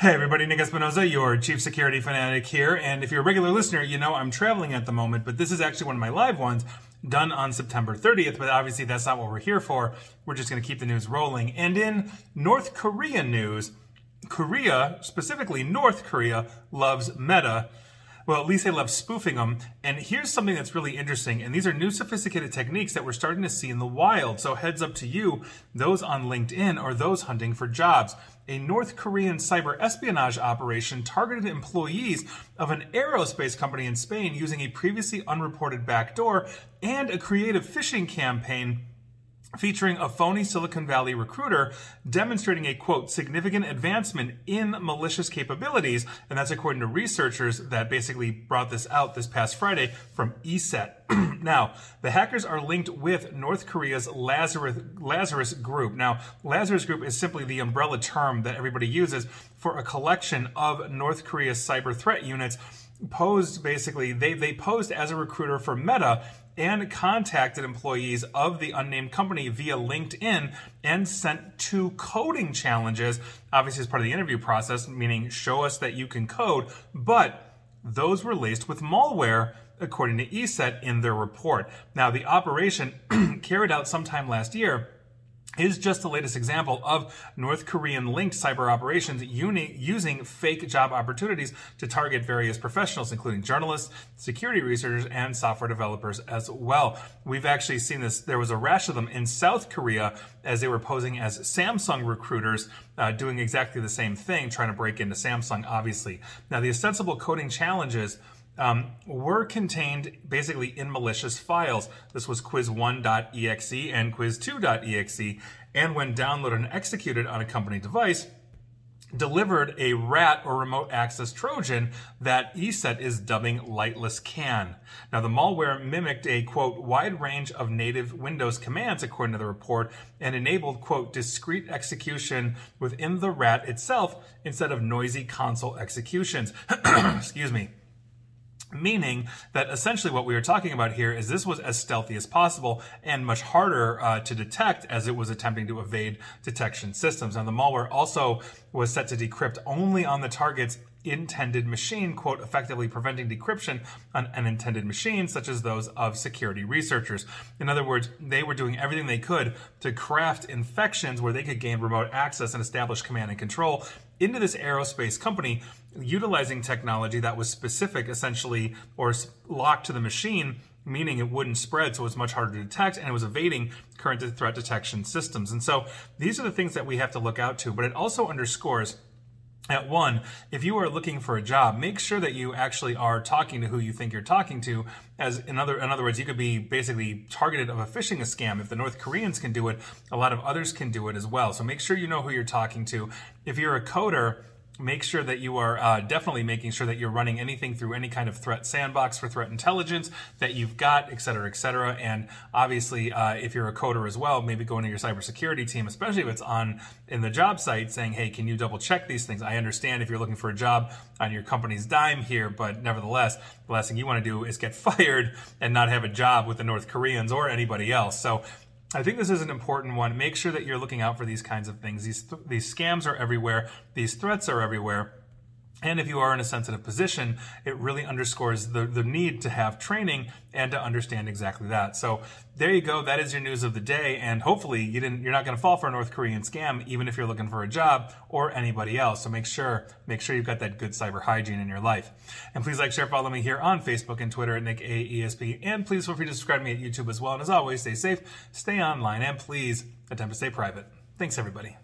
Hey everybody, Nick Espinosa, your chief security fanatic here. And if you're a regular listener, you know I'm traveling at the moment, but this is actually one of my live ones done on September 30th. But obviously, that's not what we're here for. We're just going to keep the news rolling. And in North Korean news, Korea, specifically North Korea, loves Meta well, at least they love spoofing them. And here's something that's really interesting. And these are new sophisticated techniques that we're starting to see in the wild. So heads up to you, those on LinkedIn or those hunting for jobs. A North Korean cyber espionage operation targeted employees of an aerospace company in Spain using a previously unreported backdoor and a creative phishing campaign featuring a phony Silicon Valley recruiter demonstrating a quote significant advancement in malicious capabilities and that's according to researchers that basically brought this out this past Friday from ESET. now, the hackers are linked with North Korea's Lazarus Lazarus group. Now, Lazarus group is simply the umbrella term that everybody uses for a collection of North Korea's cyber threat units posed basically they they posed as a recruiter for Meta and contacted employees of the unnamed company via LinkedIn and sent two coding challenges, obviously as part of the interview process, meaning show us that you can code, but those were laced with malware according to ESET in their report. Now, the operation carried out sometime last year is just the latest example of North Korean linked cyber operations uni- using fake job opportunities to target various professionals, including journalists, security researchers, and software developers as well. We've actually seen this. There was a rash of them in South Korea as they were posing as Samsung recruiters, uh, doing exactly the same thing, trying to break into Samsung, obviously. Now, the ostensible coding challenges um, were contained basically in malicious files. This was quiz1.exe and quiz2.exe, and when downloaded and executed on a company device, delivered a rat or remote access Trojan that ESET is dubbing LightlessCan. Now, the malware mimicked a quote wide range of native Windows commands, according to the report, and enabled quote discrete execution within the rat itself instead of noisy console executions. Excuse me meaning that essentially what we were talking about here is this was as stealthy as possible and much harder uh, to detect as it was attempting to evade detection systems. Now, the malware also was set to decrypt only on the target's intended machine, quote, effectively preventing decryption on unintended machines, such as those of security researchers. In other words, they were doing everything they could to craft infections where they could gain remote access and establish command and control into this aerospace company utilizing technology that was specific essentially or locked to the machine meaning it wouldn't spread so it was much harder to detect and it was evading current threat detection systems and so these are the things that we have to look out to but it also underscores at one, if you are looking for a job, make sure that you actually are talking to who you think you're talking to. As in other, in other words, you could be basically targeted of a phishing scam. If the North Koreans can do it, a lot of others can do it as well. So make sure you know who you're talking to. If you're a coder, make sure that you are uh, definitely making sure that you're running anything through any kind of threat sandbox for threat intelligence that you've got, et cetera, et cetera. And obviously, uh, if you're a coder as well, maybe going to your cybersecurity team, especially if it's on in the job site, saying, "Hey, can you double check these things?" I understand if you're looking for a job on your company's dime here, but nevertheless, the last thing you want to do is get fired and not have a job with the North Koreans or anybody else. So I think this is an important one. Make sure that you're looking out for these kinds of things. These th- these scams are everywhere. These threats are everywhere. And if you are in a sensitive position, it really underscores the, the need to have training and to understand exactly that. So there you go. That is your news of the day. And hopefully you didn't, you're not going to fall for a North Korean scam, even if you're looking for a job or anybody else. So make sure, make sure you've got that good cyber hygiene in your life. And please like, share, follow me here on Facebook and Twitter at Nick AESP. And please feel free to subscribe to me at YouTube as well. And as always, stay safe, stay online, and please attempt to stay private. Thanks everybody.